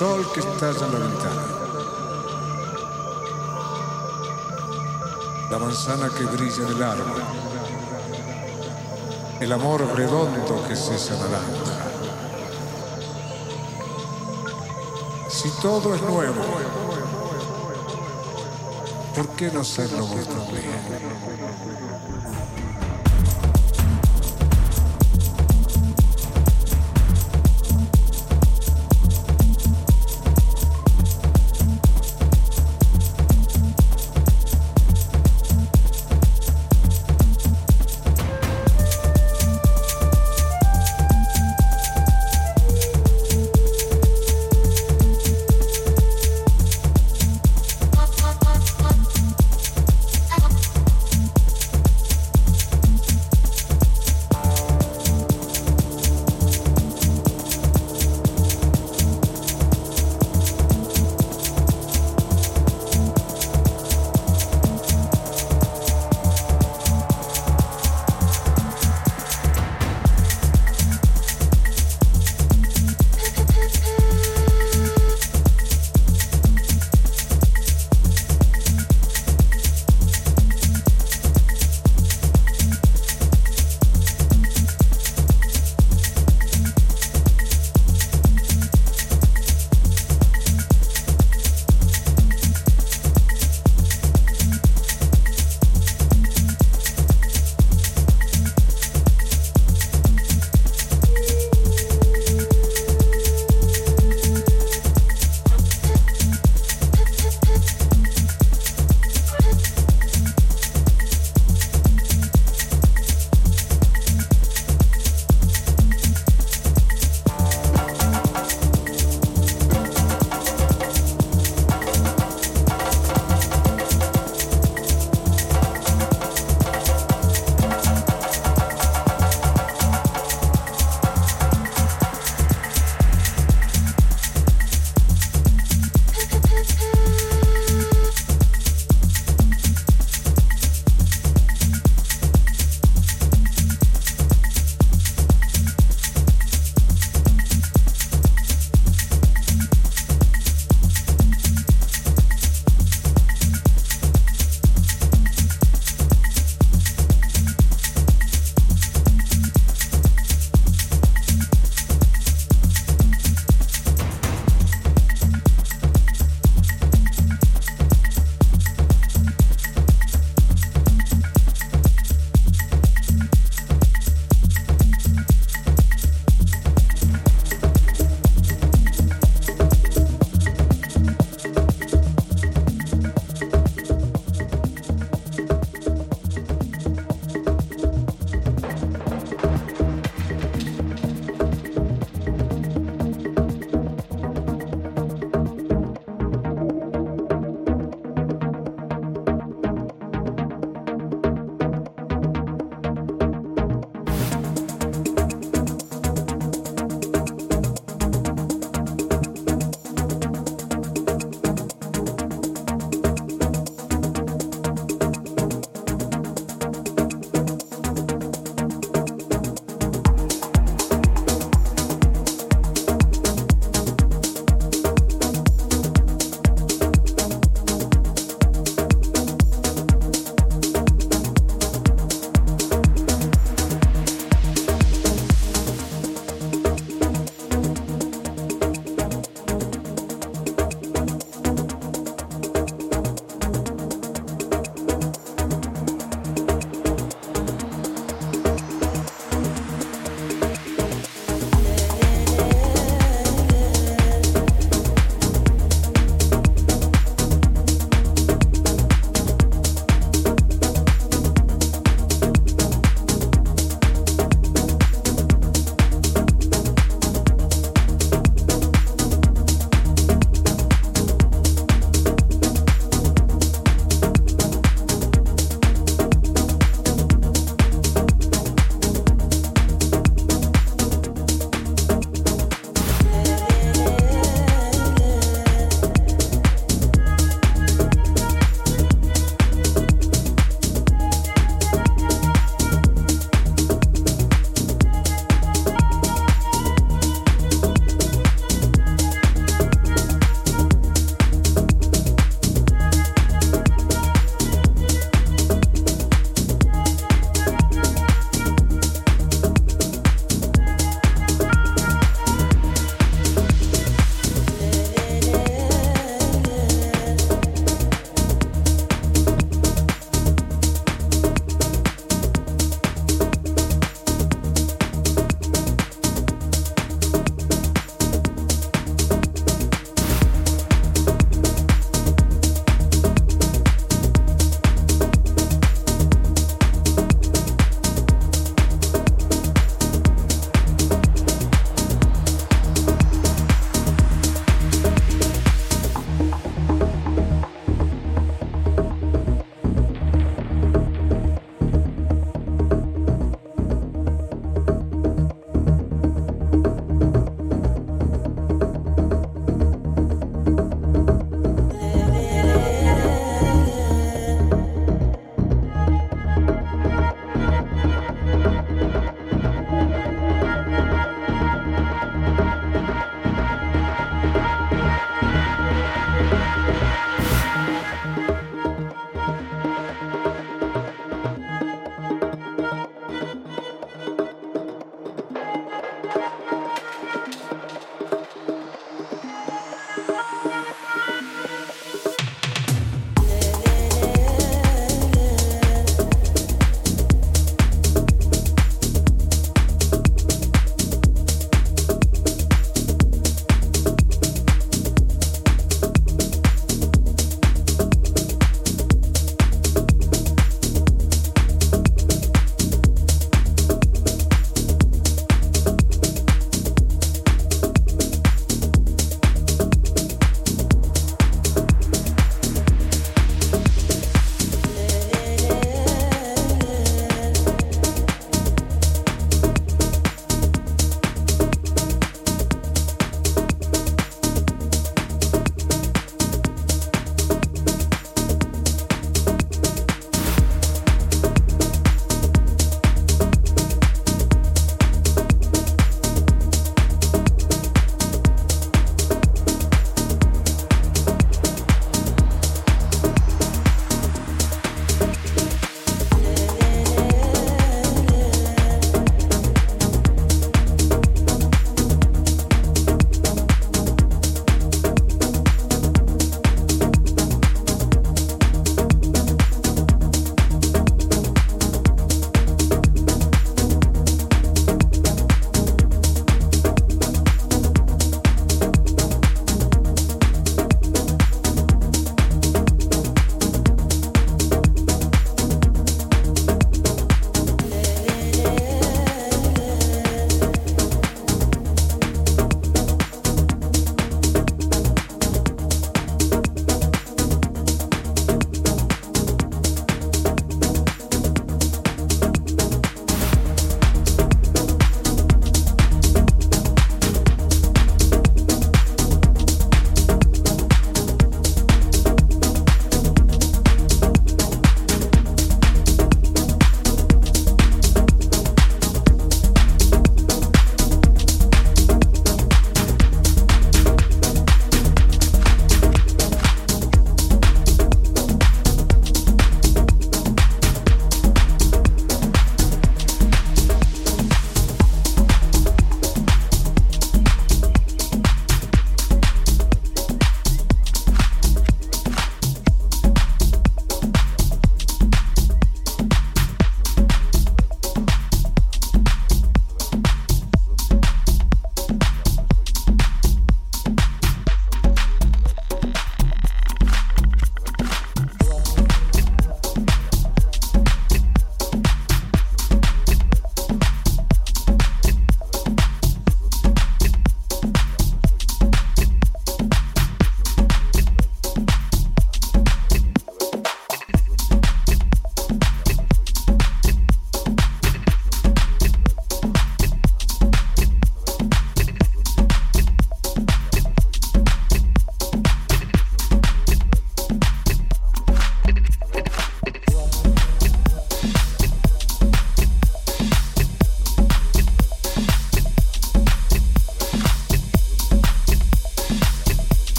sol que estalla en la ventana. La manzana que brilla en el árbol. El amor redondo que se naranja. Si todo es nuevo, ¿por qué no serlo vos también?